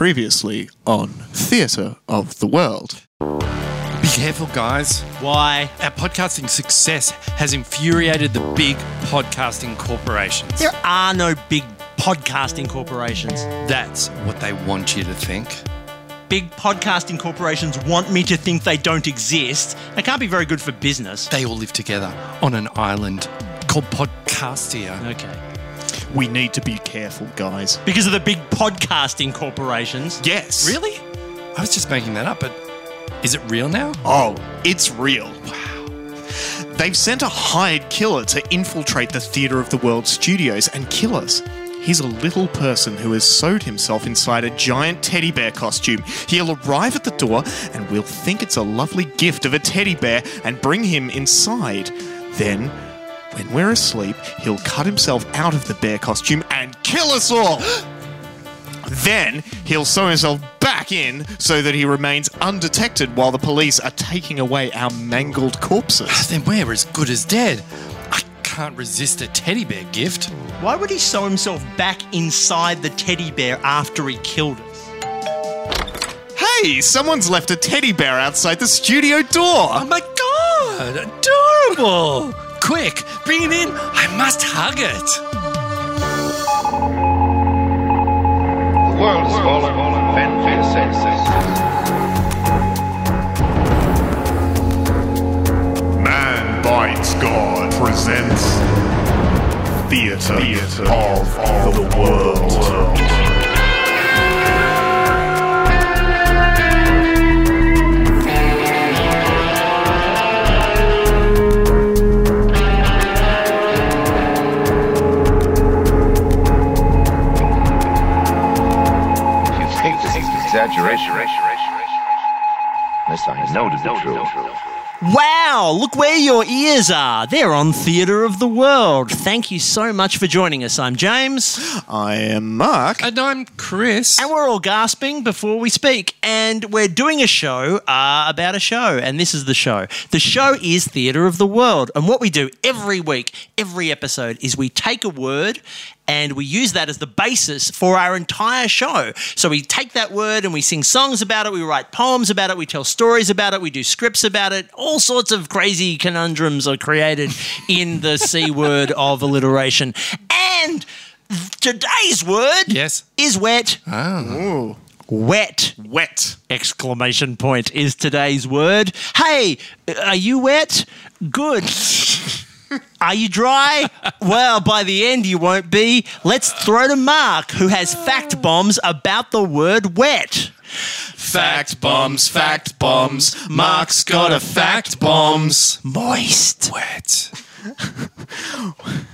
Previously on Theatre of the World. Be careful, guys. Why? Our podcasting success has infuriated the big podcasting corporations. There are no big podcasting corporations. That's what they want you to think. Big podcasting corporations want me to think they don't exist. They can't be very good for business. They all live together on an island called Podcastia. Okay. We need to be careful, guys. Because of the big podcasting corporations. Yes. Really? I was just making that up, but is it real now? Oh, it's real. Wow. They've sent a hired killer to infiltrate the Theatre of the World studios and kill us. He's a little person who has sewed himself inside a giant teddy bear costume. He'll arrive at the door and we'll think it's a lovely gift of a teddy bear and bring him inside. Then, when we're asleep, he'll cut himself out of the bear costume and kill us all. Then he'll sew himself back in so that he remains undetected while the police are taking away our mangled corpses. Then we're as good as dead. I can't resist a teddy bear gift. Why would he sew himself back inside the teddy bear after he killed us? Hey, someone's left a teddy bear outside the studio door. Oh my god! Adorable! Quick, bring it in. I must hug it. The world is fallen. Fend for yourself. Man Bites God presents Theatre, of, the World. You exaggeration? Unless I know to be true. Wow, look where your ears are. They're on Theatre of the World. Thank you so much for joining us. I'm James. I am Mark. And I'm Chris. And we're all gasping before we speak. And we're doing a show uh, about a show. And this is the show. The show is Theatre of the World. And what we do every week, every episode, is we take a word and we use that as the basis for our entire show. So we take that word and we sing songs about it, we write poems about it, we tell stories about it, we do scripts about it. All sorts of crazy conundrums are created in the C word of alliteration. And today's word Yes. is wet. Ah. Ooh, Wet! wet. Exclamation point is today's word. Hey, are you wet? Good. Are you dry? Well, by the end you won't be. Let's throw to Mark, who has fact bombs about the word wet. Fact bombs, fact bombs. Mark's got a fact bombs. Moist. Wet.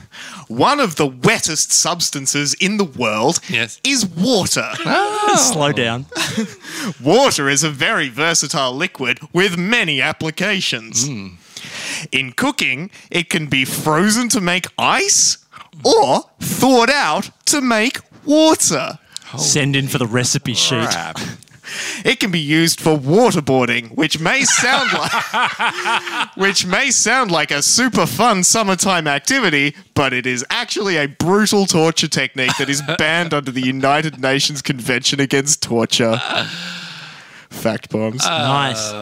One of the wettest substances in the world Yes. is water. Slow oh. down. Water is a very versatile liquid with many applications. Hmm. In cooking, it can be frozen to make ice or thawed out to make water. Send in for the recipe sheet. Crap. It can be used for waterboarding, which may sound like which may sound like a super fun summertime activity, but it is actually a brutal torture technique that is banned under the United Nations Convention Against Torture. Fact bombs. Nice.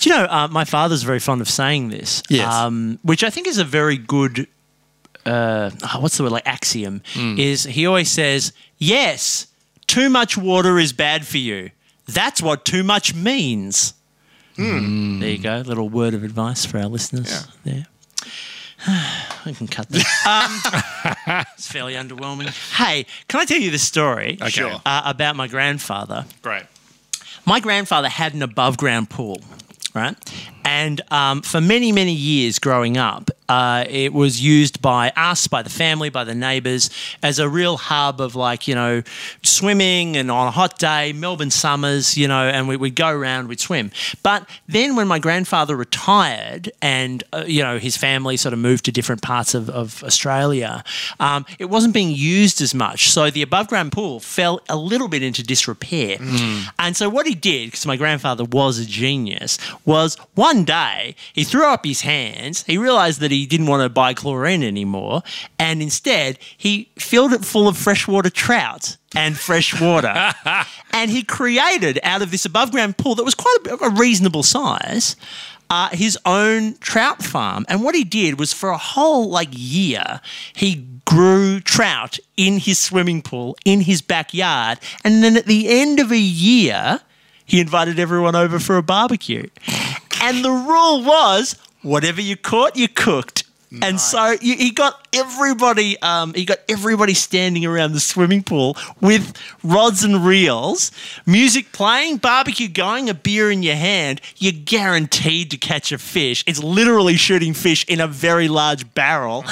Do you know, uh, my father's very fond of saying this, Yes. um, which I think is a very good, uh, oh, what's the word, like axiom, is he always says, yes, too much water is bad for you. That's what too much means. There you go, little word of advice for our listeners there. I can cut that. Um, it's fairly underwhelming. Hey, can I tell you this story Sure. uh, about my grandfather? Great. my grandfather had an above ground pool, right? And um, for many, many years growing up, uh, it was used by us, by the family, by the neighbours, as a real hub of like, you know, swimming and on a hot day, Melbourne summers, you know, and we, we'd go around, we'd swim. But then when my grandfather retired and, uh, you know, his family sort of moved to different parts of, of Australia, um, it wasn't being used as much. So the above ground pool fell a little bit into disrepair. And so what he did, because my grandfather was a genius, was one day he threw up his hands. He realised that he he didn't want to buy chlorine anymore, and instead he filled it full of freshwater trout and fresh water, and he created out of this above ground pool that was quite a, a reasonable size. Uh, his own trout farm, and what he did was for a whole like year, he grew trout in his swimming pool in his backyard, and then at the end of a year, he invited everyone over for a barbecue. And the rule was whatever you caught, you cooked. And so you, he got everybody. Um, he got everybody standing around the swimming pool with rods and reels, music playing, barbecue going, a beer in your hand. You're guaranteed to catch a fish. It's literally shooting fish in a very large barrel,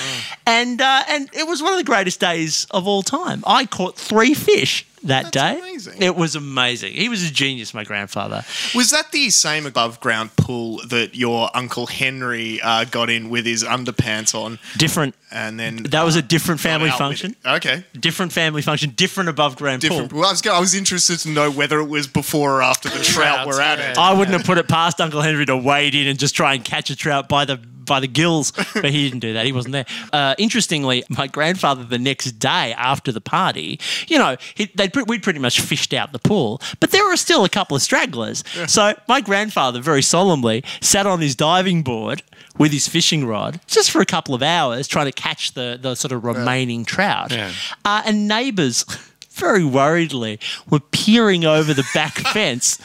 and uh, and it was one of the greatest days of all time. I caught three fish that day. amazing. It was amazing. He was a genius, my grandfather. Was that the same above ground pool that your Uncle Henry uh, got in with his underpants on? Different. And then That was a different family function. Okay. Different family function. Different above ground Different. pool. Well, I was, I was interested to know whether it was before or after the trout were at it. I wouldn't have put it past Uncle Henry to wade in and just try and catch a trout by the by the gills, but he didn't do that. He wasn't there. Uh, interestingly, my grandfather the next day after the party, you know, he, they'd we'd pretty much fished out the pool, but there were still a couple of stragglers. So my grandfather very solemnly sat on his diving board with his fishing rod just for a couple of hours, trying to catch the the sort of remaining trout. Yeah. Uh, and neighbours. Very worriedly, were peering over the back fence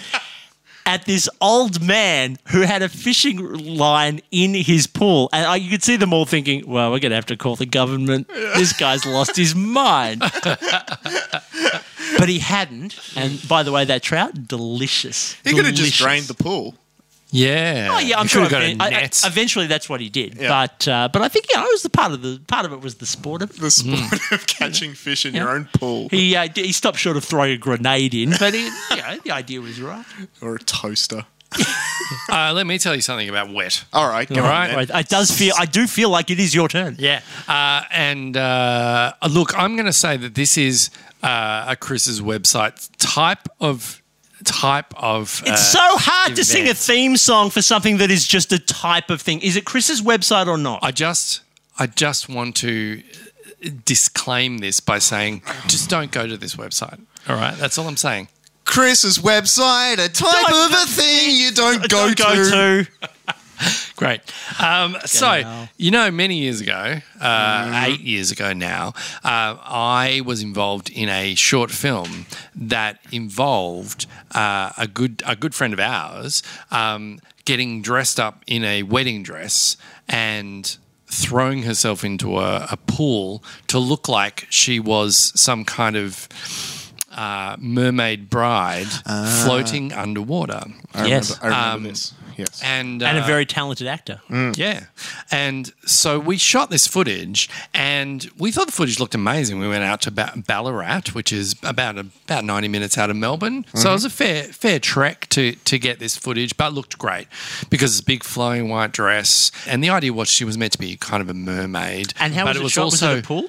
at this old man who had a fishing line in his pool. And I, you could see them all thinking, well, we're going to have to call the government. This guy's lost his mind. but he hadn't. And by the way, that trout, delicious. He could have just drained the pool. Yeah. Oh yeah, I'm You sure. could've a even- I- I- eventually, that's what he did. Yeah. But uh, but I think yeah, it was the part of the part of it was the sport of. The sport of catching fish in your own pool He uh, he stopped short of throwing a grenade in, but he, you know, the idea was right. or a toaster. Uh, let me tell you something about wet. All right, go All on, right. then. It does feel. I do feel like it is your turn. Yeah. Uh, and uh, look, I'm going to say that this is uh, a Chris's website type of type of. It's uh, so hard to sing a theme song for something that is just a type of thing. Is it Chris's website or not? I just, I just want to disclaim this by saying, just don't go to this website. All right, that's all I'm saying. Chris's website, a type Don't- of a thing you don't go Don't go to. to. Great. Um, so, you know, many years ago, uh, eight years ago now, uh, I was involved in a short film that involved uh, a good a good friend of ours um, getting dressed up in a wedding dress and throwing herself into a, a pool to look like she was some kind of uh, mermaid bride floating underwater. I Yes. remember, I remember Um, this. Yes. And, and a uh, very talented actor. yeah. And so we shot this footage and we thought the footage looked amazing. We went out to ba- Ballarat, which is about about 90 minutes out of Melbourne. So it was a fair fair trek to to get this footage, but it looked great because it's a big flowing white dress. And the idea was she was meant to be kind of a mermaid. And how but was it, shot? was it a pool?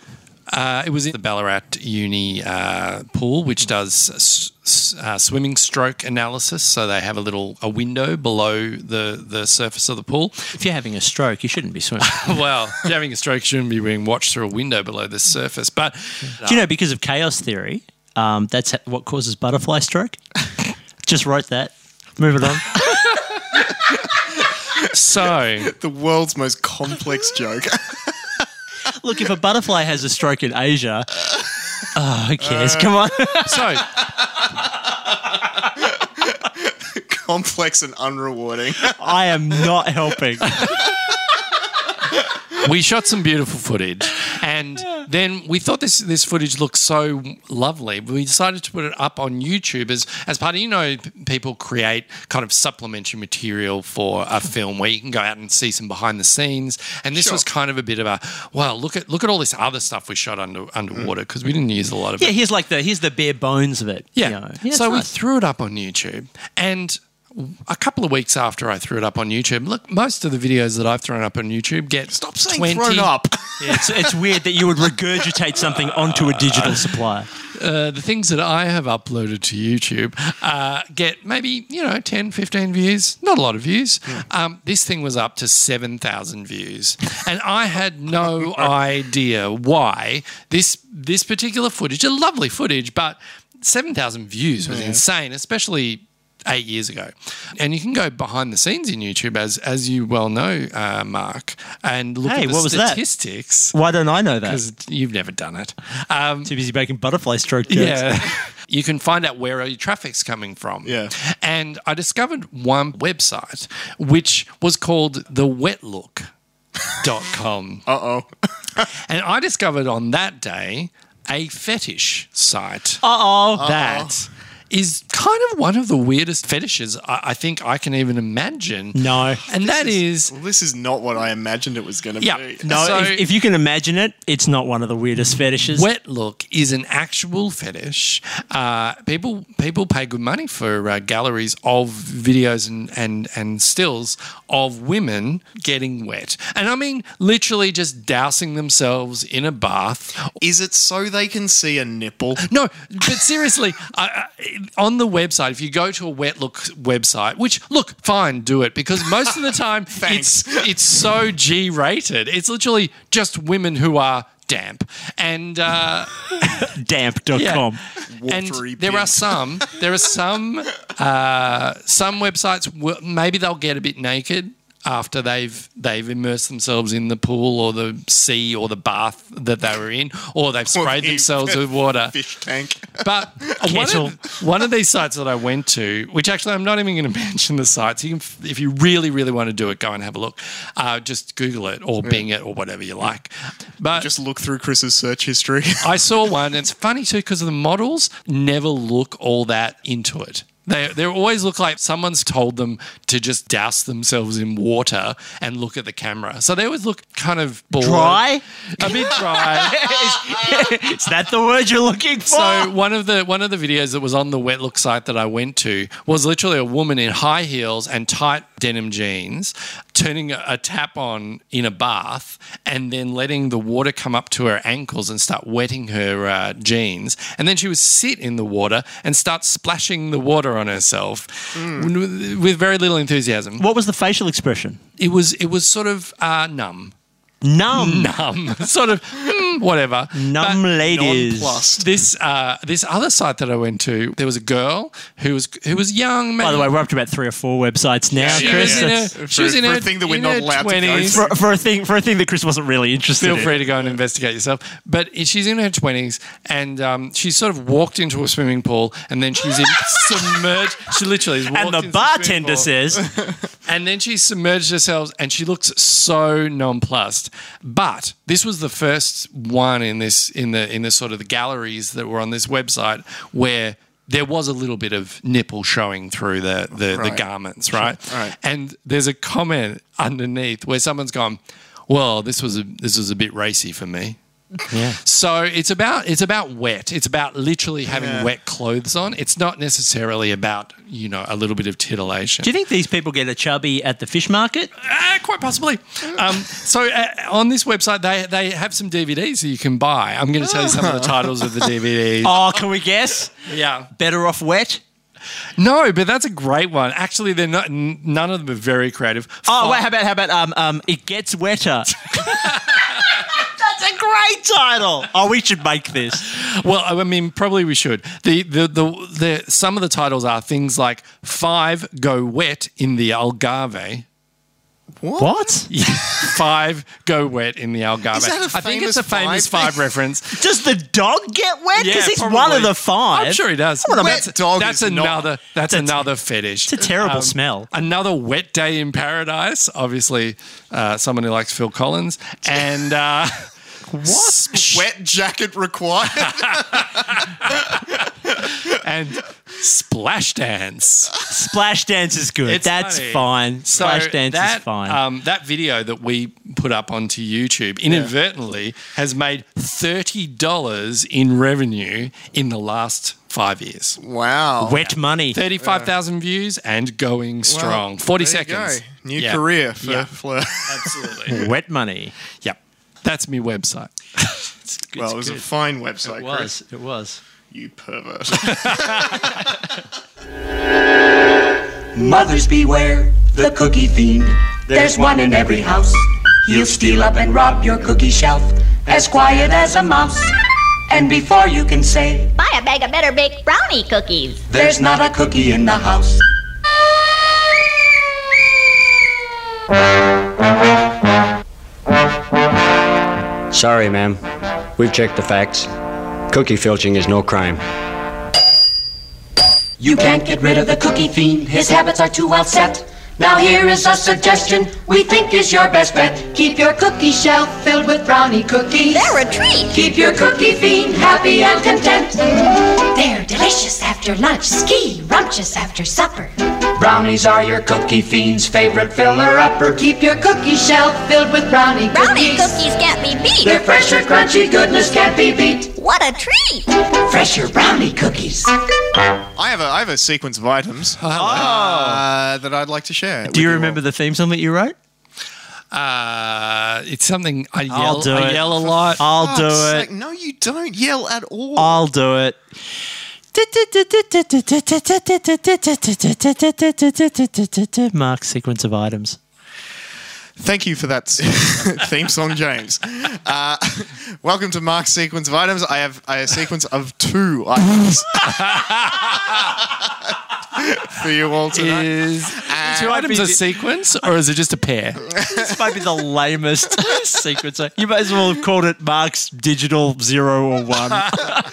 Uh, it was in the Ballarat Uni uh, pool, which does s- s- uh, swimming stroke analysis. So they have a little a window below the the surface of the pool. If you're having a stroke, you shouldn't be swimming. well, if you're having a stroke you shouldn't be being watched through a window below the surface. But Do you know, because of chaos theory, um, that's ha- what causes butterfly stroke? Just wrote that. Move it on. so the world's most complex joke. Look, if a butterfly has a stroke in Asia, oh, who cares? Come on. so complex and unrewarding. I am not helping. we shot some beautiful footage, and then we thought this this footage looked so lovely. We decided to put it up on YouTube as as part of you know people create kind of supplementary material for a film where you can go out and see some behind the scenes. And this Sure. was kind of a bit of a well look at look at all this other stuff we shot under underwater mm. because we didn't use a lot of Yeah, it. here's like the here's the bare bones of it. Yeah. You know. Yeah, so we threw it up on YouTube and a couple of weeks after I threw it up on YouTube, look, most of the videos that I've thrown up on YouTube get Stop saying 20 thrown up. Yeah, it's, it's weird that you would regurgitate something onto a digital supplier. uh, the things that I have uploaded to YouTube uh, get maybe, you know, 10, 15 views, not a lot of views. Um, this thing was up to 7,000 views. And I had no idea why this, this particular footage, a lovely footage, but 7,000 views was insane, especially eight years ago. And you can go behind the scenes in YouTube, as as you well know, uh, Mark, and look Hey, at the what was that? statistics. Why don't I know that? Because you've never done it. Um, Too busy making butterfly stroke jokes. yeah. You can find out where your traffic's coming from. Yeah. And I discovered one website which was called the wetlook.com. Uh oh. and I discovered on that day a fetish site Uh oh. that is kind of one of the weirdest fetishes I, I think I can even imagine. No. And that is, Well, this is not what I imagined it was going to Yeah. be. No, So- if, if you can imagine it, it's not one of the weirdest fetishes. Wet look is an actual fetish. Uh, people people pay good money for uh, galleries of videos and, and and stills of women getting wet, and I mean literally just dousing themselves in a bath. Is it so they can see a nipple? No, but seriously, I, I, on the website, if you go to a wet look website, which look fine, do it because most of the time it's it's so G rated. It's literally just women who are damp and. Uh, Damp.com. Yeah. and Watery there are some there are some uh, some websites where maybe they'll get a bit naked after they've they've immersed themselves in the pool or the sea or the bath that they were in or they've sprayed the themselves with water Fish tank. but one of, one of these sites that I went to, which actually I'm not even going to mention the sites. You can, if you really, really want to do it, go and have a look. Uh, just Google it or Bing it or whatever you like. But Just look through Chris's search history. I saw one, and it's funny too because the models never look all that into it. They, they always look like someone's told them to just douse themselves in water and look at the camera. So they always look kind of bored. Dry? A bit dry. Is that the word you're looking for? So one of the one of the videos that was on the wet look site that I went to was literally a woman in high heels and tight denim jeans turning a, tap on in a bath and then letting the water come up to her ankles and start wetting her uh, jeans and then she would sit in the water and start splashing the water on herself with, with very little enthusiasm. what was the facial expression? It was it was sort of uh, numb, Numb. numb, sort of whatever. Numb But- ladies. Nonplussed. this uh, this other site that I went to, there was a girl who was who was young. By the way, we're up to about three or four websites now, she Chris. was in That's- her, For- she was in for a her, thing that we're in not her allowed to go 20s. for, for a thing for a thing that Chris wasn't really interested in. Feel in. free to go and investigate yourself. But she's in her twenties, and um, she sort of walked into a swimming pool, and then she's in, submerged. She literally is And the into bartender pool. says, And then she submerged herself and she looks so nonplussed. But this was the first one in this in the in the sort of the galleries that were on this website where there was a little bit of nipple showing through the the, the garments, right? Right. And there's a comment underneath where someone's gone, Well, this was a this was a bit racy for me. "Yeah, So it's about it's about wet. It's about literally having Yeah. wet clothes on. It's not necessarily about, you know, a little bit of titillation. do you think these people get a chubby at the fish market? Uh, quite possibly. Um, so uh, on this website, they they have some DVDs that you can buy. I'm going to tell you some of the titles of the DVDs. Oh, can we guess? Yeah. Better off wet. No, but that's a great one. Actually, they're not. n- None of them are very creative. Oh, Fi- wait, how about how about um um it gets wetter. That's a great title. Oh, we should make this. Well, I mean, probably we should. The, the the the some of the titles are things like Five Go Wet in the Algarve. What? Five Go Wet in the Algarve. Is that a I think it's a famous famous five five reference. Does the dog get wet? Because Yeah, he's one of the five. I'm sure he does. Wet that's dog that's is not- another that's, That's- another fetish. It's a terrible Um, smell. Another wet day in paradise. Obviously, uh, someone who likes Phil Collins and uh, what Wet jacket required. and splash dance. Splash dance is good. It's That's funny. fine. So Splash dance that, is fine. Um, that video that we put up onto YouTube inadvertently has made thirty dollars in revenue in the last five years. wow. Wet money. Thirty-five thousand views and going strong. Well, Forty there you seconds. go. New Yeah. career for Yeah. Fleur. Absolutely. Wet money. yep. That's my website. well, it was a fine website, It Chris. was. It was. You pervert. Mothers beware, the cookie fiend. There's one in every house. He'll steal up and rob your cookie shelf, as quiet as a mouse. And before you can say, Buy a bag of Better Baked Brownie cookies. there's not a cookie in the house. Sorry, ma'am. We've checked the facts. Cookie filching is no crime. You can't get rid of the cookie fiend, his habits are too well set. Now here is a suggestion we think is your best bet. Keep your cookie shelf filled with brownie cookies. They're a treat. Keep your cookie fiend happy and content. They're delicious after lunch, ski rumptious after supper. Brownies are your cookie fiend's favorite filler upper. Keep your cookie shelf filled with brownie cookies. Brownie cookies. cookies can't be beat. Their fresher, crunchy goodness can't be beat. What a treat. Fresher brownie cookies. I have a I have a sequence of items uh, that I'd like to share. Do you remember the theme song that you wrote? Uh, it's something I I'll yell. do I it. yell a lot. I'll do it. no, you don't yell at all. I'll do it. Mark sequence of items. Thank you for that theme song, James. Uh, welcome to Mark's sequence of items. I have a sequence of two items for you all tonight. Is two items be a sequence or is it just a pair? This might be the lamest sequence. You might as well have called it Mark's digital zero or one.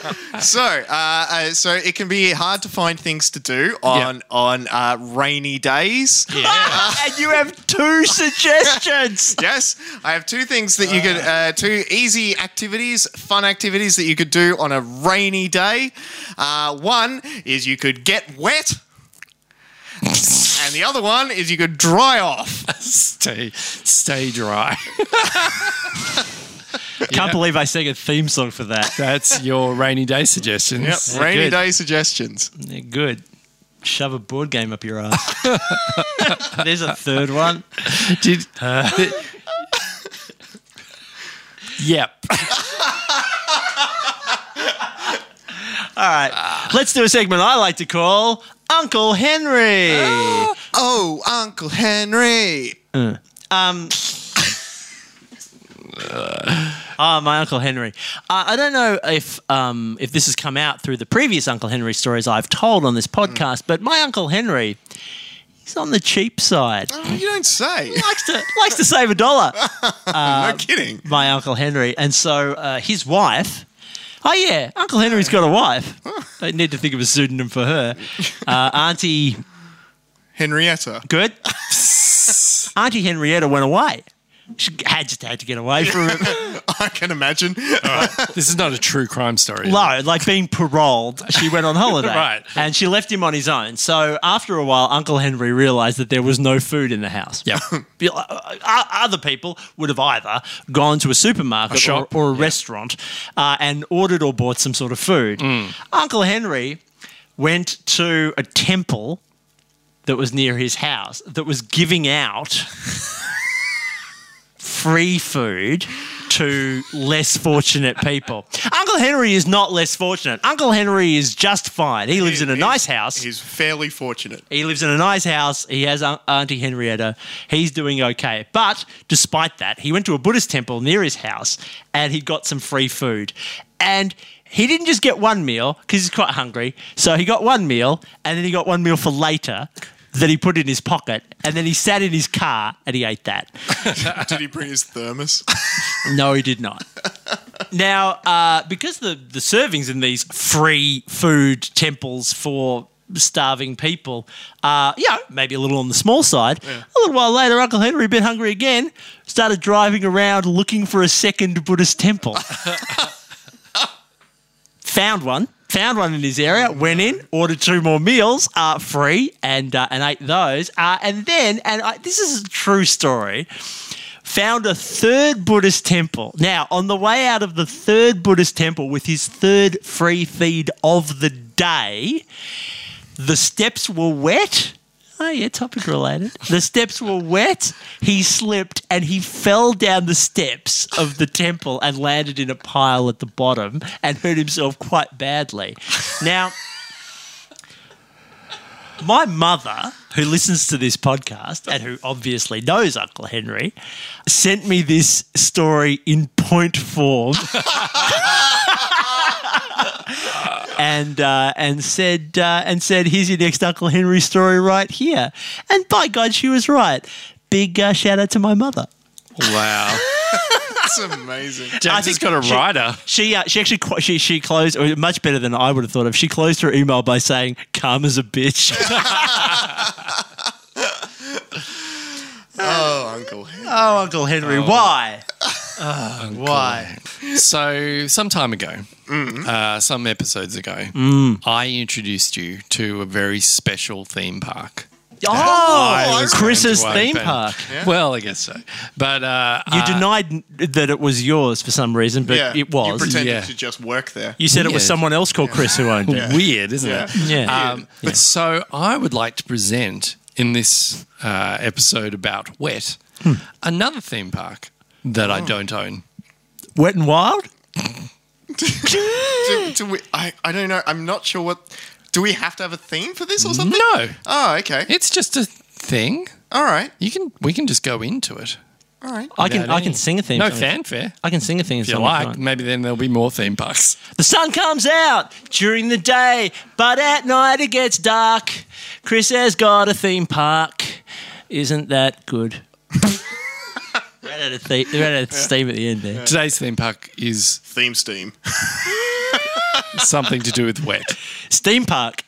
So, uh, uh, so it can be hard to find things to do on on uh, rainy days. and you have two suggestions. Yes, I have two things that you could, uh, two easy activities, fun activities that you could do on a rainy day. Uh, one is you could get wet, and the other one is you could dry off. stay, stay dry. Can't believe I sang a theme song for that. That's your rainy day suggestions. Yep, rainy good. day suggestions. Yeah, good. Shove a board game up your ass. There's a third one. Did, yep. All right, let's do a segment I like to call Uncle Henry. Oh, Uncle Henry. Um. Oh, my Uncle Henry. Uh, I don't know if um, if this has come out through the previous Uncle Henry stories I've told on this podcast, but my Uncle Henry, he's on the cheap side. Oh, you don't say. likes to likes to save a dollar. no kidding. My Uncle Henry, and so uh, his wife. Oh yeah, Uncle Henry's got a wife. I need to think of a pseudonym for her. Uh, Auntie Henrietta. Good. Auntie Henrietta went away. She had just had to get away from him. I can imagine. This is not a true crime story. No, like being paroled, she went on holiday. Right. And she left him on his own. So after a while, Uncle Henry realized that there was no food in the house. Yep. Be- uh, uh, Other people would have either gone to a supermarket A shop, or, or a restaurant uh, and ordered or bought some sort of food. Mm. Uncle Henry went to a temple that was near his house that was giving out free food to less fortunate people. Uncle Henry is not less fortunate. Uncle Henry is just fine. He lives in a nice house. He's fairly fortunate. He lives in a nice house. He has Auntie Henrietta. He's doing okay. But despite that, he went to a Buddhist temple near his house and he got some free food. And he didn't just get one meal because he's quite hungry. So he got one meal and then he got one meal for later that he put in his pocket. And then he sat in his car and he ate that. Did he bring his thermos? No, he did not. now, uh, because the, the servings in these free food temples for starving people are, you know, maybe a little on the small side, a little while later, Uncle Henry, a bit hungry again, started driving around looking for a second Buddhist temple. Found one. Found one in his area, went in, ordered two more meals, uh, free, and uh, and ate those. Uh, and then, and I, this is a true story found a third Buddhist temple. Now, on the way out of the third Buddhist temple with his third free feed of the day, the steps were wet Oh yeah, topic related. The steps were wet. He slipped and he fell down the steps of the temple and landed in a pile at the bottom and hurt himself quite badly. Now, my mother, who listens to this podcast and who obviously knows Uncle Henry, sent me this story in point form. and uh, and said uh, and said, "Here's your next Uncle Henry story right here." And by God, she was right. Big uh, shout out to my mother. Wow. That's amazing. James has got a she- rider. She uh, she actually qu- she she closed or much better than I would have thought of. She closed her email by saying, "Calm as a bitch." Oh, Uncle Henry. oh, Uncle Henry, why? Oh, why? So, some time ago, uh, some episodes ago, I introduced you to a very special theme park. Oh, Chris's theme open. park. Well, I guess so. But uh, You uh, denied that it was yours for some reason, but yeah, it was. You pretended yeah. to just work there. You said it was someone else called Chris who owned it. weird, isn't Yeah. it? Yeah. Um, So I would like to present in this uh, episode about Wet Hmm. another theme park that Oh. I don't own. Wet and Wild? do, do we, I, I don't know. I'm not sure what. Do we have to have a theme for this or something? No, Oh, okay. it's just a thing. All right. You can we can just go into it. All right. I can Without I can sing a theme No song. fanfare. I can sing a theme If you song. like, want. maybe then there'll be more theme parks. The sun comes out during the day, but at night it gets dark. Chris has got a theme park. Isn't that good? Ran out of theme, ran out of steam at the end there. Today's theme park is Theme steam. something to do with wet. Steam park.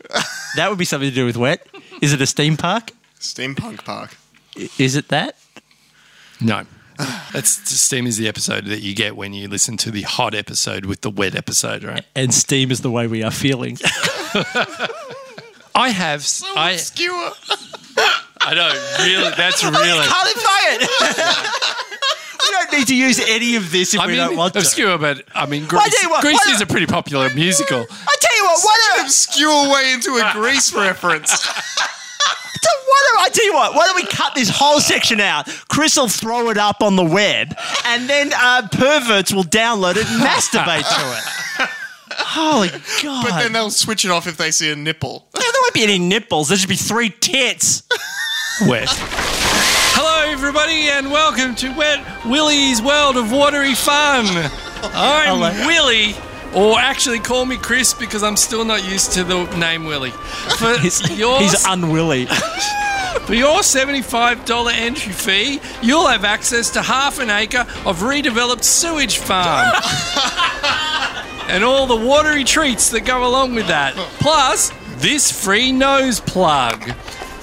That would be something to do with wet. Is it a steam park? Steampunk park. I- Is it that? No. That's steam is the episode that you get when you listen to the hot episode with the wet episode, right? And steam is the way we are feeling. I have s- I Obscure. I know really that's really Can't play it. we don't need to use any of this if I we mean don't want to. obscure, but I mean I Grease, tell you what, Grease why is a pretty popular musical. I tell you what, why An don't, obscure way into a Grease reference. why don't I tell you what? Why don't we cut this whole section out? Chris will throw it up on the web, and then uh, perverts will download it and masturbate to it. Holy God! But then they'll switch it off if they see a nipple. there won't be any nipples. There should be three tits. Wet. Hello, everybody, and welcome to Wet Willie's World of Watery Fun. I'm Hello. Willie, or actually call me Chris because I'm still not used to the name Willie. For He's, yours, he's unwilly. For your $75 entry fee, you'll have access to half an acre of redeveloped sewage farm. and all the watery treats that go along with that. Plus, this free nose plug.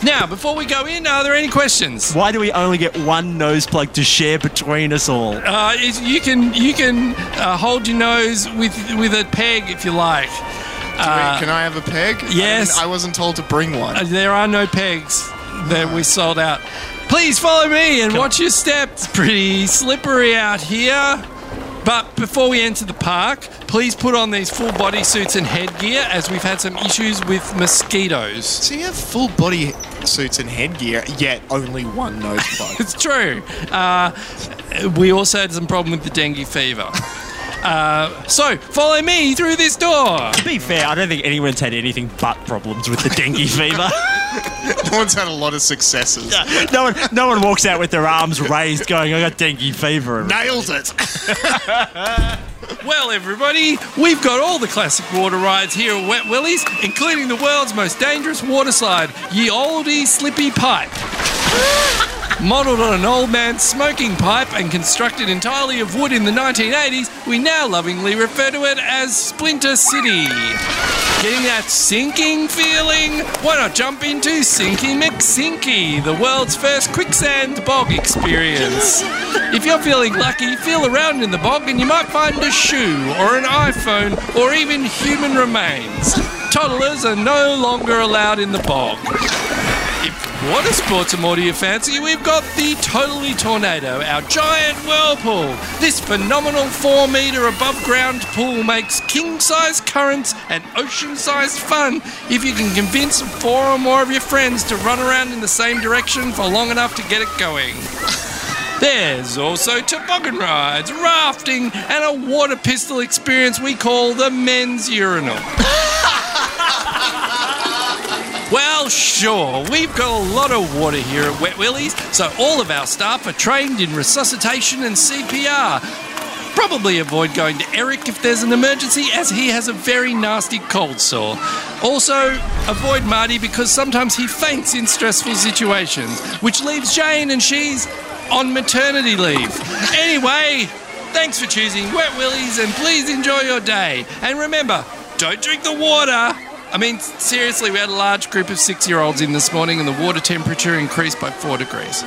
Now, before we go in, are there any questions? Why do we only get one nose plug to share between us all? Uh, you can you can uh, hold your nose with with a peg if you like. Wait, can I have a peg? Yes. didn't- I, wasn't told to bring one. Uh, there are no pegs that we sold out. Please follow me and watch your steps. It's pretty slippery out here. But before we enter the park, please put on these full body suits and headgear as we've had some issues with mosquitoes. So you have full body suits and headgear, yet only one nose plug. It's true. Uh, we also had some problem with the dengue fever. Uh, so follow me through this door. To be fair, I don't think anyone's had anything but problems with the dengue fever. no one's had a lot of successes. no one, no one walks out with their arms raised, going, "I got dengue fever." Nailed it. Well, everybody, we've got all the classic water rides here at Wet Willie's, including the world's most dangerous water slide, Ye Oldie Slippy Pipe. Modelled on an old man's smoking pipe and constructed entirely of wood in the 1980s, we now lovingly refer to it as Splinter City. Getting that sinking feeling? Why not jump into Sinky McSinky, the world's first quicksand bog experience? If you're feeling lucky, feel around in the bog and you might find a shoe or an iPhone or even human remains. Toddlers are no longer allowed in the bog. If Water sports more to your fancy. We've got the Totally Tornado, our giant whirlpool. This phenomenal four metre above ground pool makes king size currents and ocean sized fun if you can convince four or more of your friends to run around in the same direction for long enough to get it going. There's also toboggan rides, rafting, and a water pistol experience we call the men's urinal. Well, sure, we've got a lot of water here at Wet Willie's, so all of our staff are trained in resuscitation and CPR. Probably avoid going to Eric if there's an emergency, as he has a very nasty cold sore. Also, avoid Marty because sometimes he faints in stressful situations, which leaves Jane and she's on maternity leave. Anyway, thanks for choosing Wet Willie's and please enjoy your day. And remember, don't drink the water. I mean, seriously, we had a large group of six year olds in this morning and the water temperature increased by four degrees.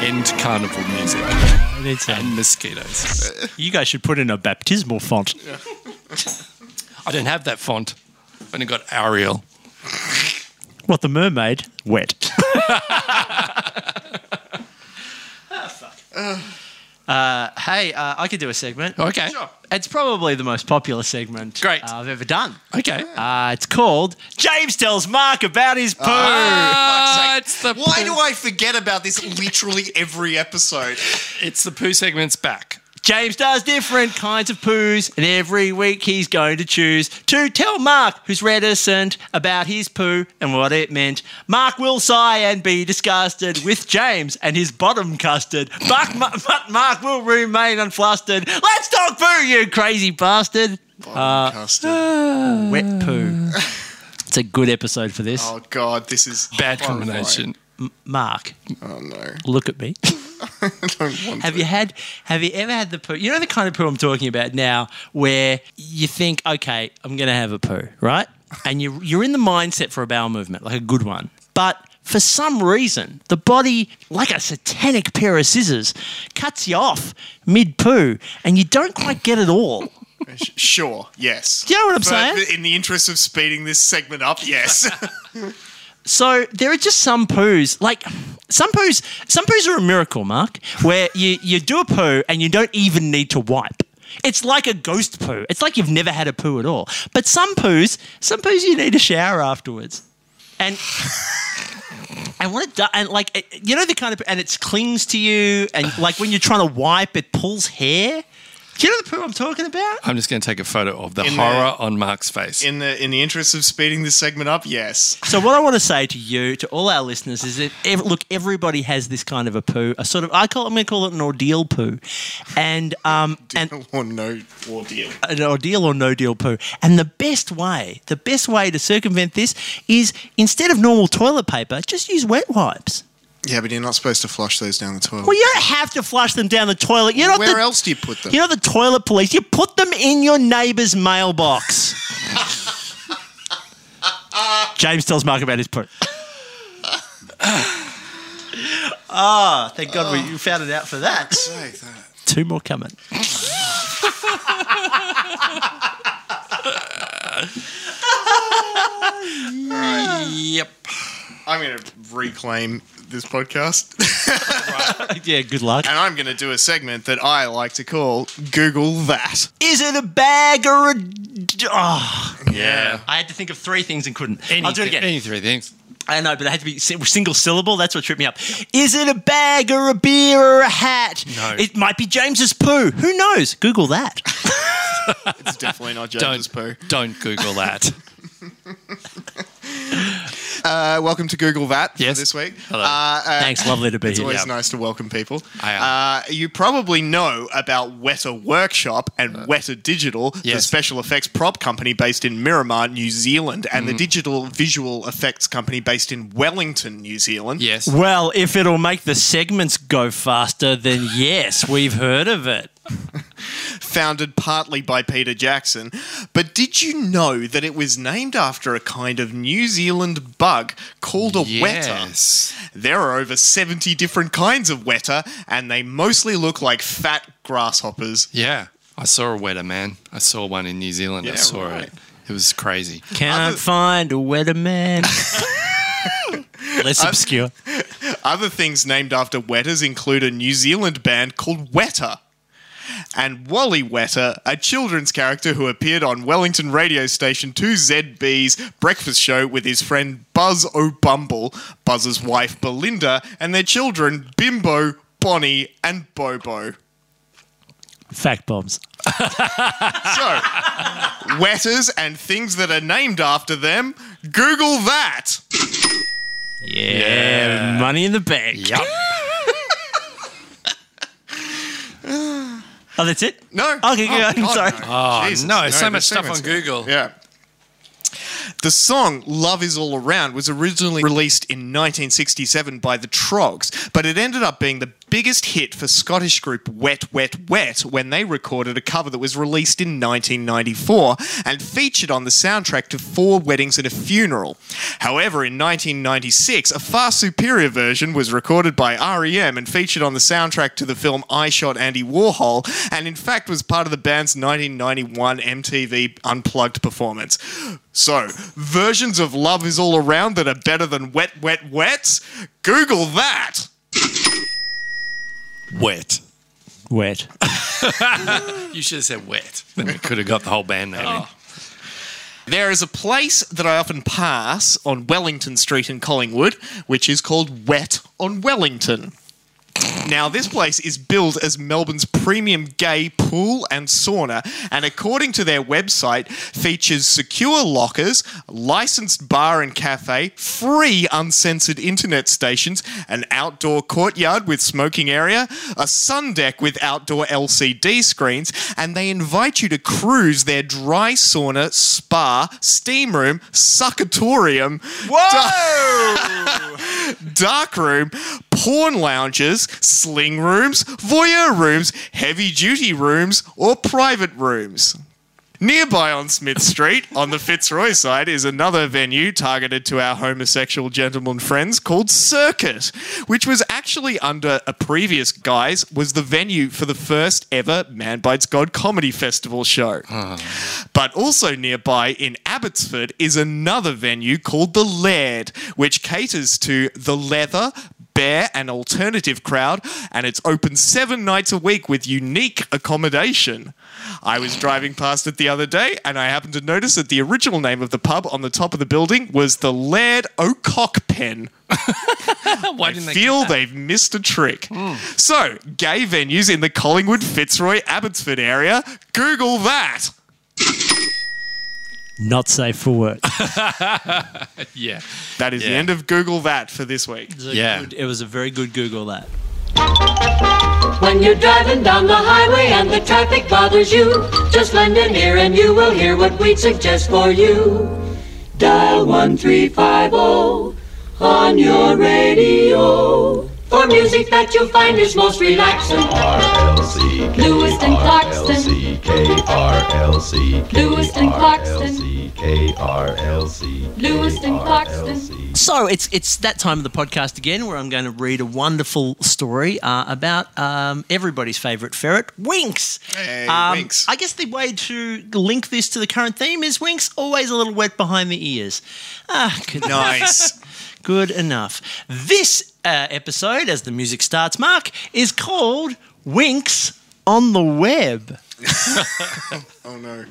End carnival music and mosquitoes. You guys should put in a baptismal font. I don't have that font. I've only got Arial. What the mermaid? Wet. Uh, hey, uh, I could do a segment. Okay. Sure. It's probably the most popular segment Great. uh, I've ever done. Okay. Uh, it's called James Tells Mark About His Poo. Ah, it's the Why poo- do I forget about this literally every episode? It's the poo segment's back. James does different kinds of poos, and every week he's going to choose to tell Mark, who's reticent, about his poo and what it meant. Mark will sigh and be disgusted with James and his bottom custard, but, but Mark will remain unflustered. Let's talk poo, you crazy bastard! Bottom uh, Custard. Wet poo. It's a good episode for this. Oh god, this is Bad horrifying. Mark, Oh no, look at me. I don't want Have to. you had? Have you ever had the poo? You know the kind of poo I'm talking about now, where you think, okay, I'm going to have a poo, right? And you you're in the mindset for a bowel movement, like a good one, but for some reason, the body, like a satanic pair of scissors, cuts you off mid poo, and you don't quite get it all. Sure, yes. Do you know what I'm But saying? In the interest of speeding this segment up, yes. So there are just some poos, like some poos. Some poos are a miracle, Mark, where you you do a poo and you don't even need to wipe. It's like a ghost poo. It's like you've never had a poo at all. But some poos, some poos you need a shower afterwards, and. And what it and like it, you know the kind of, and it clings to you, and like when you're trying to wipe, it pulls hair. Do you know the poo I'm talking about? I'm just going to take a photo of the In the- horror on Mark's face. in the in the interest of speeding this segment up, yes. So what I want to say to you, to all our listeners, is that ev- look, everybody has this kind of a poo, a sort of I call I'm going to call it an ordeal poo, and um and or no ordeal. an ordeal or no deal poo. And the best way, the best way to circumvent this is instead of normal toilet paper, just use wet wipes. Yeah, but you're not supposed to flush those down the toilet. Well, you don't have to flush them down the toilet. You're not Where the, else do you put them? You're not the toilet police. You put them in your neighbour's mailbox. James tells Mark about his poo. Ah, thank God we you found it out for that. Say that. Two more coming. yep. I'm going to reclaim this podcast, yeah, good luck. and I'm going to do a segment that I like to call Google That. Is it a bag or a? d- Oh, Yeah. I had to think of three things and couldn't. Any, I'll do it again. Any three things. I know, but it had to be si- single syllable. That's what tripped me up. Is it a bag or a beer or a hat? No. It might be James's poo. Who knows? Google that. It's definitely not Don't James's poo. don't Google that. Uh, welcome to Google That for Yes. this week. Hello. Uh, uh, Thanks, lovely to be It's here. always Yep. nice to welcome people. I am. Uh, you probably know about Weta Workshop and Weta Digital, the Uh, special effects prop company based in Miramar, New Zealand, and Mm. the digital visual effects company based in Wellington, New Zealand. Yes. Well, if it'll make the segments go faster, then yes, we've heard of it. founded partly by Peter Jackson. But did you know that it was named after a kind of New Zealand bug called a Yes. weta? There are over 70 different kinds of weta, and they mostly look like fat grasshoppers. Yeah. I saw a wetter man. I saw one in New Zealand. I saw right. it. It was crazy. Can't Other- find a wetter man. Less obscure. Other things named after wetas include a New Zealand band called Weta. And Wally Weta, a children's character who appeared on Wellington radio station 2ZB's breakfast show with his friend Buzz O'Bumble, Buzz's wife Belinda, and their children Bimbo, Bonnie, and Bobo. Fact bombs. So, wetas and things that are named after them, Google that. Yeah, money in the bank. Yep. Oh, that's it? No. Okay, oh, good. I'm God, sorry. Oh, no. Oh, Jesus, no, so there's much stuff on Google. Yeah. The song Love Is All Around was originally released in 1967 by the Troggs, but it ended up being the biggest hit for Scottish group Wet Wet Wet when they recorded a cover that was released in 1994 and featured on the soundtrack to Four Weddings and a Funeral. However, in 1996, a far superior version was recorded by REM and featured on the soundtrack to the film I Shot Andy Warhol, and in fact was part of the band's 1991 MTV Unplugged performance. So, versions of Love Is All Around that are better than Wet Wet Wets? Google that! Wet. Wet. You should have said wet. Then we could have got the whole band name in. Oh. There is a place that I often pass on Wellington Street in Collingwood, which is called Wet on Wellington. Now, this place is billed as Melbourne's premium gay pool and sauna, and according to their website, features secure lockers, licensed bar and cafe, free uncensored internet stations, an outdoor courtyard with smoking area, a sun deck with outdoor LCD screens, and they invite you to cruise their dry sauna, spa, steam room, succatorium, dark room, porn lounges, sling rooms, voyeur rooms, heavy duty rooms, or private rooms. Nearby on Smith Street, on the Fitzroy side, is another venue targeted to our homosexual gentlemen friends called Circuit, which was actually under a previous guise was the venue for the first ever Man Bites God comedy festival show. But also nearby in Abbotsford is another venue called the Laird, which caters to the leather, bear, and alternative crowd, and it's open seven nights a week with unique accommodation. I was driving past it the other day, and I happened to notice that the original name of the pub on the top of the building was the Laird O'Cockpen. Why I didn't they feel they've missed a trick. Hmm. So, gay venues in the Collingwood, Fitzroy, Abbotsford area, Google that. Not safe for work. Yeah. That is the end of Google that for this week. It was a Yeah. good- it was a very good Google that. When you're driving down the highway and the traffic bothers you, just lend an ear and you will hear what we'd suggest for you. Dial 1350 on your radio for music that you'll find is most relaxing. Lewiston Clarkston. Lewiston Clarkston. Lewiston Clarkston. So it's it's that time of the podcast again where I'm going to read a wonderful story uh, about um, everybody's favourite ferret, Winks. Hey, Um, Winks. I guess the way to link this to the current theme is Winks always a little wet behind the ears. Ah, good Nice. Good enough. This uh, episode, as the music starts, Mark, is called Winks on the Web. oh no.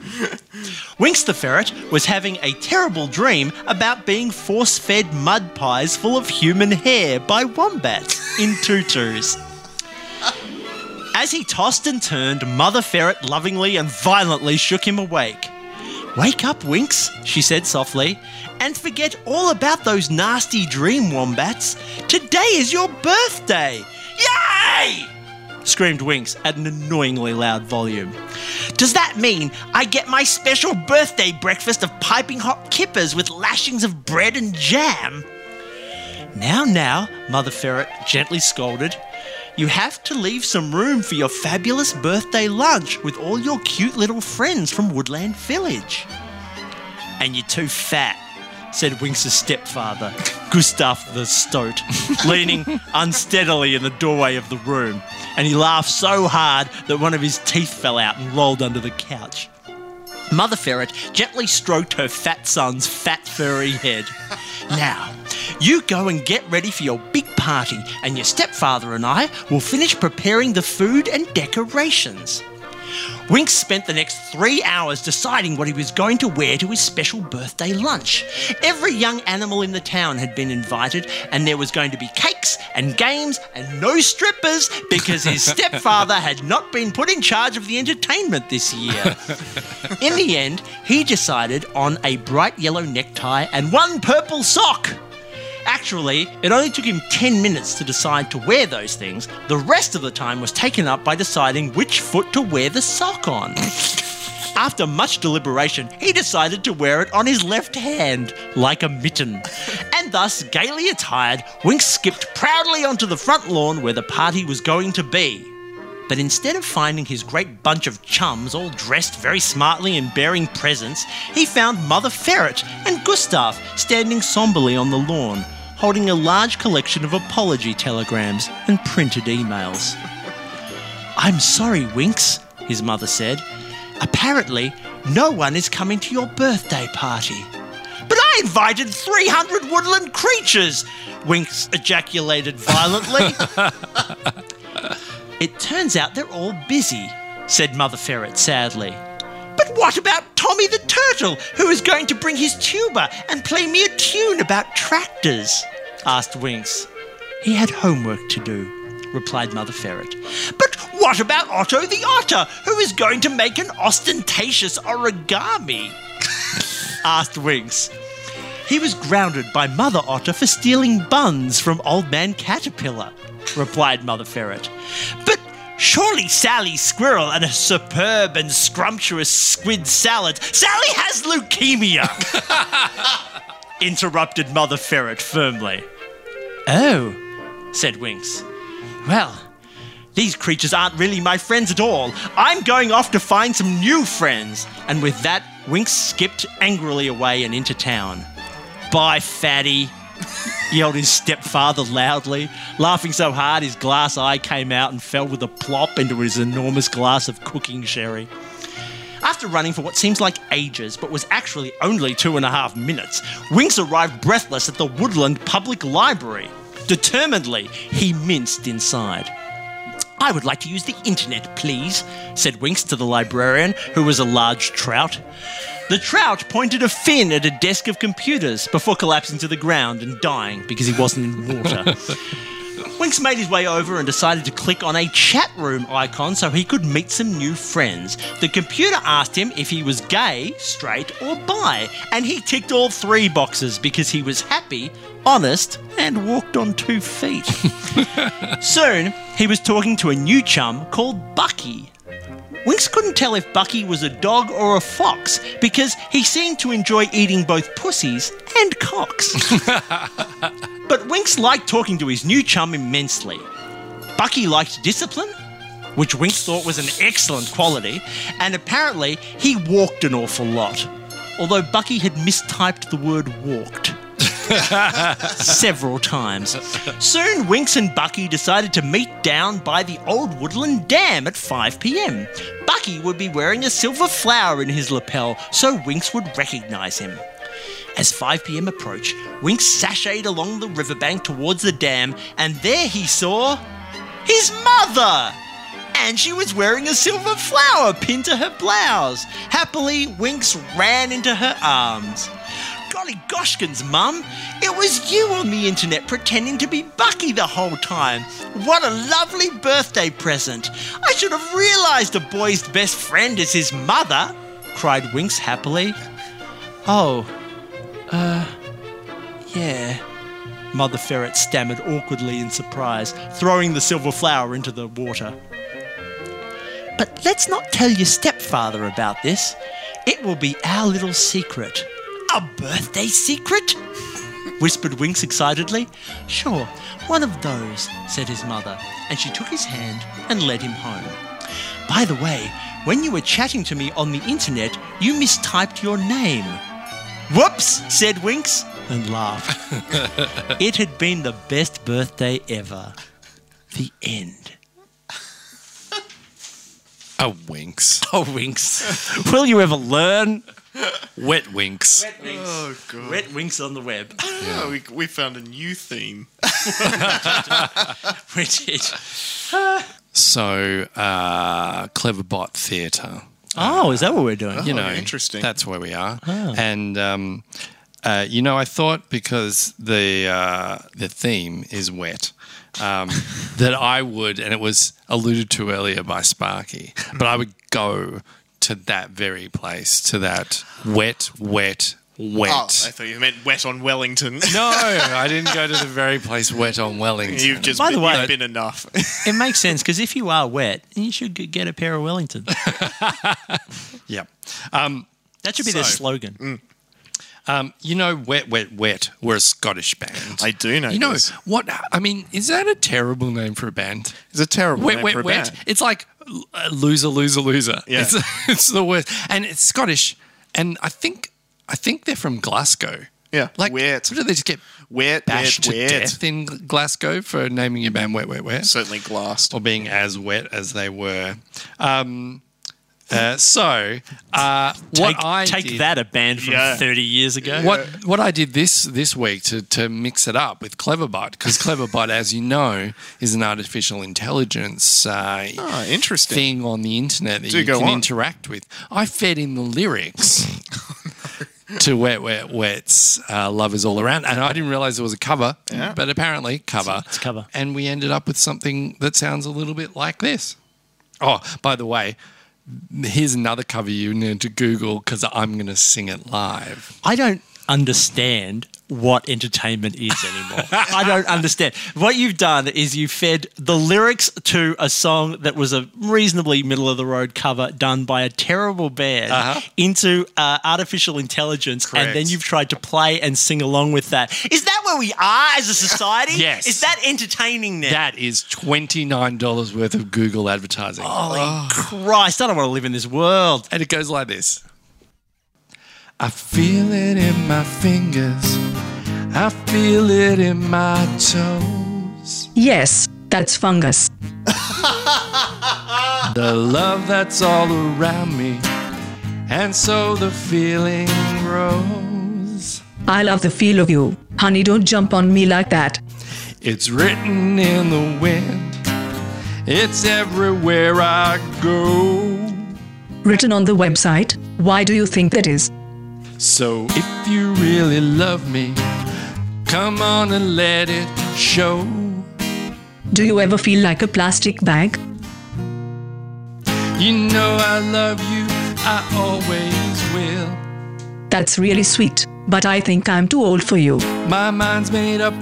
Winks the ferret was having a terrible dream about being force fed mud pies full of human hair by wombats in tutus. As he tossed and turned, Mother Ferret lovingly and violently shook him awake. Wake up, Winks, she said softly, and forget all about those nasty dream wombats. Today is your birthday! Yay! Screamed Winks at an annoyingly loud volume. Does that mean I get my special birthday breakfast of piping hot kippers with lashings of bread and jam? Now, now, Mother Ferret gently scolded. You have to leave some room for your fabulous birthday lunch with all your cute little friends from Woodland Village. And you're too fat, said Winks' stepfather, Gustav the Stoat, leaning unsteadily in the doorway of the room. And he laughed so hard that one of his teeth fell out and rolled under the couch. Mother Ferret gently stroked her fat son's fat furry head. Now, you go and get ready for your big party, and your stepfather and I will finish preparing the food and decorations. Winks spent the next three hours deciding what he was going to wear to his special birthday lunch. Every young animal in the town had been invited, and there was going to be cakes and games and no strippers because his stepfather had not been put in charge of the entertainment this year. In the end, he decided on a bright yellow necktie and one purple sock. Actually, it only took him 10 minutes to decide to wear those things. The rest of the time was taken up by deciding which foot to wear the sock on. After much deliberation, he decided to wear it on his left hand, like a mitten. And thus, gaily attired, Winks skipped proudly onto the front lawn where the party was going to be. But instead of finding his great bunch of chums all dressed very smartly and bearing presents, he found Mother Ferret and Gustav standing somberly on the lawn, holding a large collection of apology telegrams and printed emails. I'm sorry, Winks, his mother said. Apparently, no one is coming to your birthday party. But I invited 300 woodland creatures, Winks ejaculated violently. it turns out they're all busy, said Mother Ferret sadly. But what about Tommy the Turtle, who is going to bring his tuba and play me a tune about tractors? Asked Winks. He had homework to do, replied Mother Ferret. But what about Otto the Otter, who is going to make an ostentatious origami? asked Winks. He was grounded by Mother Otter for stealing buns from Old Man Caterpillar, replied Mother Ferret. But surely Sally Squirrel and a superb and scrumptious squid salad. Sally has leukemia! interrupted Mother Ferret firmly. Oh, said Winks. Well, these creatures aren't really my friends at all. I'm going off to find some new friends. And with that, Winks skipped angrily away and into town. Bye, fatty, yelled his stepfather loudly, laughing so hard his glass eye came out and fell with a plop into his enormous glass of cooking sherry. After running for what seems like ages, but was actually only two and a half minutes, Winks arrived breathless at the Woodland Public Library. Determinedly, he minced inside. I would like to use the internet, please, said Winks to the librarian, who was a large trout. The trout pointed a fin at a desk of computers before collapsing to the ground and dying because he wasn't in water. Winks made his way over and decided to click on a chat room icon so he could meet some new friends. The computer asked him if he was gay, straight, or bi, and he ticked all three boxes because he was happy, honest, and walked on two feet. Soon, he was talking to a new chum called Bucky. Winks couldn't tell if Bucky was a dog or a fox because he seemed to enjoy eating both pussies and cocks. but Winks liked talking to his new chum immensely. Bucky liked discipline, which Winks thought was an excellent quality, and apparently he walked an awful lot, although Bucky had mistyped the word walked. several times. Soon, Winks and Bucky decided to meet down by the old woodland dam at 5 pm. Bucky would be wearing a silver flower in his lapel, so Winks would recognize him. As 5 pm approached, Winks sashayed along the riverbank towards the dam, and there he saw his mother! And she was wearing a silver flower pinned to her blouse. Happily, Winks ran into her arms. Golly goshkins, Mum! It was you on the internet pretending to be Bucky the whole time. What a lovely birthday present! I should have realised a boy's best friend is his mother, cried Winks happily. Oh, uh, yeah. Mother Ferret stammered awkwardly in surprise, throwing the silver flower into the water. But let's not tell your stepfather about this. It will be our little secret. A birthday secret? whispered Winks excitedly. Sure, one of those, said his mother, and she took his hand and led him home. By the way, when you were chatting to me on the internet, you mistyped your name. Whoops, said Winks, and laughed. it had been the best birthday ever. The end. Oh, winks. Oh, Winks. Will you ever learn? Wet winks. Oh, God. Wet Winks on the web. Oh, we, we found a new theme. we did. So, uh, Cleverbot Theatre. Oh, is that what we're doing? you know, interesting. That's where we are. And um, uh, you know, I thought because the uh, the theme is wet. Um, that I would, and it was alluded to earlier by Sparky, but I would go to that very place, to that wet, wet, wet. Oh, I thought you meant wet on Wellington. no, I didn't go to the very place wet on Wellington. You've just By the been, way- you've been enough. It makes sense because if you are wet, you should get a pair of Wellington. Yep. Um, That should be their So- slogan. um, you know, Wet, Wet, Wet. We're a Scottish band. I do know You know this. what? I mean, is that a terrible name for a band? It's a terrible Wet, name wet, for a wet. band. It's like uh, loser, loser, loser. Yeah. It's, it's the worst, and it's Scottish. And I think I think they're from Glasgow. Yeah, Like, wet. what do they just get Wet, bashed wet, to wet. death in Glasgow for naming your band Wet, Wet, Wet, Certainly glassed. or being as wet as they were? Um, uh, so, uh, what Take, I take did- that, a band from Yeah. 30 years ago. what what I did this this week to to mix it up with Cleverbot because Cleverbot, as you know, is an artificial intelligence uh, Oh, interesting. thing on the internet that Do you go can on. interact with. I fed in the lyrics. To Wet Wet Wet's uh, Love Is All Around. And I didn't realize there was a cover, Yeah. but apparently, cover. It's a cover. And we ended up with something that sounds a little bit like this. Oh, by the way, here's another cover you need to Google because I'm going to sing it live. I don't understand what entertainment is anymore. I don't understand. What you've done is you fed the lyrics to a song that was a reasonably middle of the road cover done by a terrible band Uh-huh. into uh, artificial intelligence, and then you've tried to play and sing along with that. Is that where we are as a society? Yes. Is that entertaining now? That is $29 worth of Google advertising. Holy Christ! I don't want to live in this world. And it goes like this I feel it in my fingers, I feel it in my toes. Yes, that's fungus. The love that's all around me, and so the feeling grows. I love the feel of you. Honey, don't jump on me like that. It's written in the wind, it's everywhere I go. Written on the website. Why do you think that is? So if you really love me, come on and let it show. Do you ever feel like a plastic bag? You know I love you, I always will. That's really sweet, but I think I'm too old for you. My mind's made up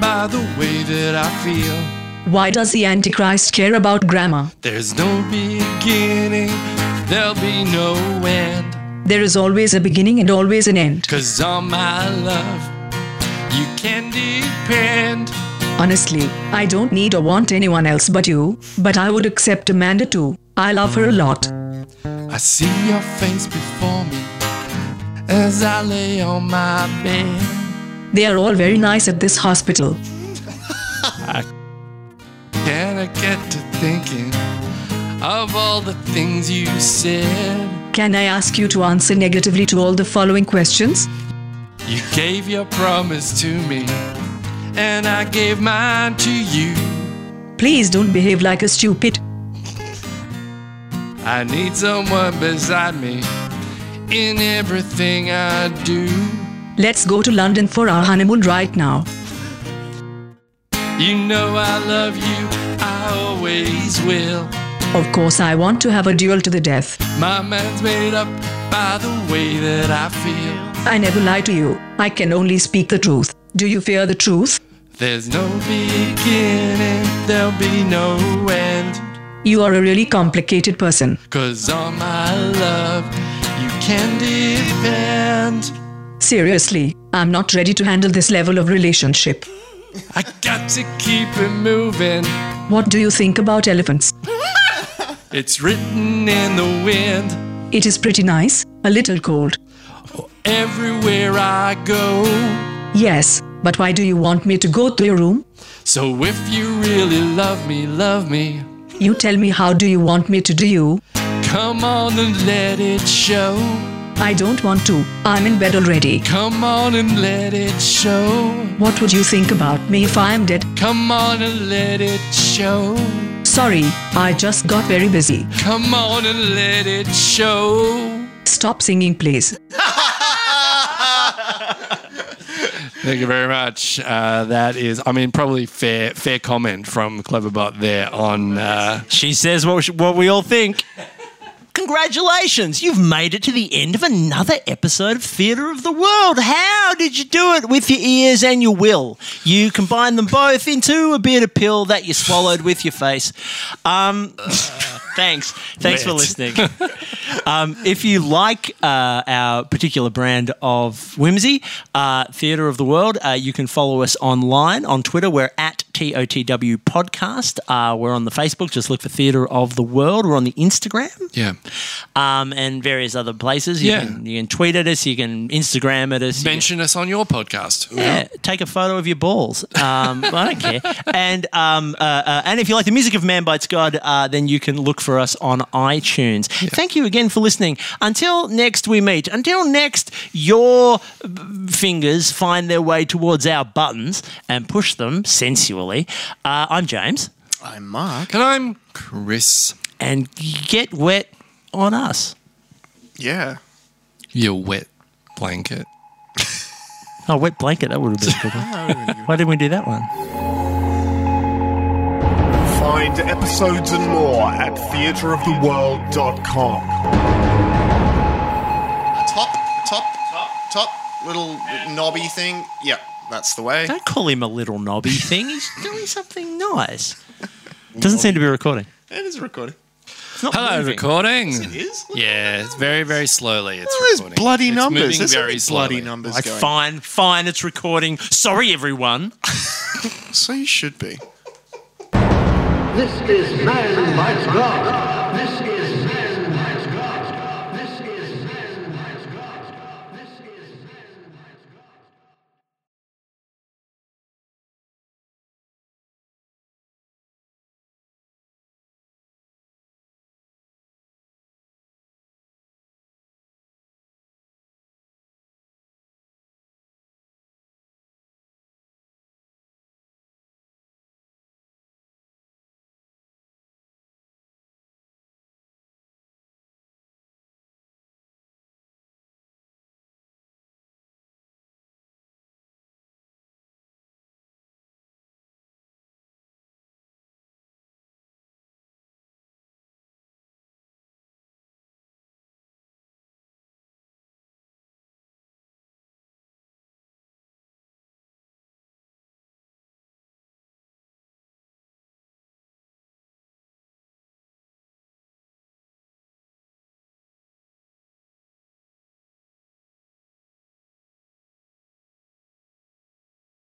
by the way that I feel. Why does the Antichrist care about grammar? There's no beginning, there'll be no end. There is always a beginning and always an end. Cause on my love, you can depend. Honestly, I don't need or want anyone else but you, but I would accept Amanda too. I love her a lot. I see your face before me as I lay on my bed. They are all very nice at this hospital. Can I get to thinking of all the things you said? Can I ask you to answer negatively to all the following questions? You gave your promise to me, and I gave mine to you. Please don't behave like a stupid. I need someone beside me in everything I do. Let's go to London for our honeymoon right now. You know I love you, I always will. Of course, I want to have a duel to the death. My mind's made up by the way that I feel. I never lie to you. I can only speak the truth. Do you fear the truth? There's no beginning, there'll be no end. You are a really complicated person. Cause on my love, you can depend. Seriously, I'm not ready to handle this level of relationship. I got to keep it moving. What do you think about elephants? It's written in the wind. It is pretty nice, a little cold. Everywhere I go. Yes, but why do you want me to go to your room? So if you really love me, love me. You tell me how do you want me to do you? Come on and let it show. I don't want to. I'm in bed already. Come on and let it show. What would you think about me if I am dead? Come on and let it show. Sorry, I just got very busy. Come on and let it show. Stop singing, please. Thank you very much. Uh, that is, I mean, probably fair fair comment from Cleverbot there on. Uh, She says what, what we all think. Congratulations, you've made it to the end of another episode of Theatre of the World. How did you do it with your ears and your will? You combined them both into a bitter pill that you swallowed with your face. Um, thanks. Thanks for listening. Um, if you like uh, our particular brand of whimsy, uh, Theatre of the World, uh, you can follow us online on Twitter. We're at TOTW Podcast. Uh, we're on the Facebook. Just look for Theatre of the World. We're on the Instagram yeah. um, and various other places. You, Yeah. can, you can tweet at us. You can Instagram at us. you can- Mention us on your podcast. yeah, take a photo of your balls. Um, I don't care. And um, uh, uh, and if you like the music of Man Bites God, uh, then you can look for us on iTunes. Thank you again for listening. Until next we meet. Until next, your fingers find their way towards our buttons and push them sensually. Uh, I'm James, I'm Mark. And I'm Chris. and get wet on us. Yeah. Your wet blanket. Oh, wet blanket. That would have been a good one. Why didn't we do that one? Find episodes and more at theatreoftheworld.com. Top, top, top, top little knobby thing. Yep, that's the way. Don't call him a little knobby thing. He's doing something nice. Doesn't seem to be recording. It is recording. It's not Hello, moving. recording. It is. Yeah, it's very, very slowly. It's oh, There's recording. bloody It's numbers. moving There's very very bloody slowly. numbers Like, going. fine, fine, it's recording. Sorry, everyone. So you should be. This is Man Bites God.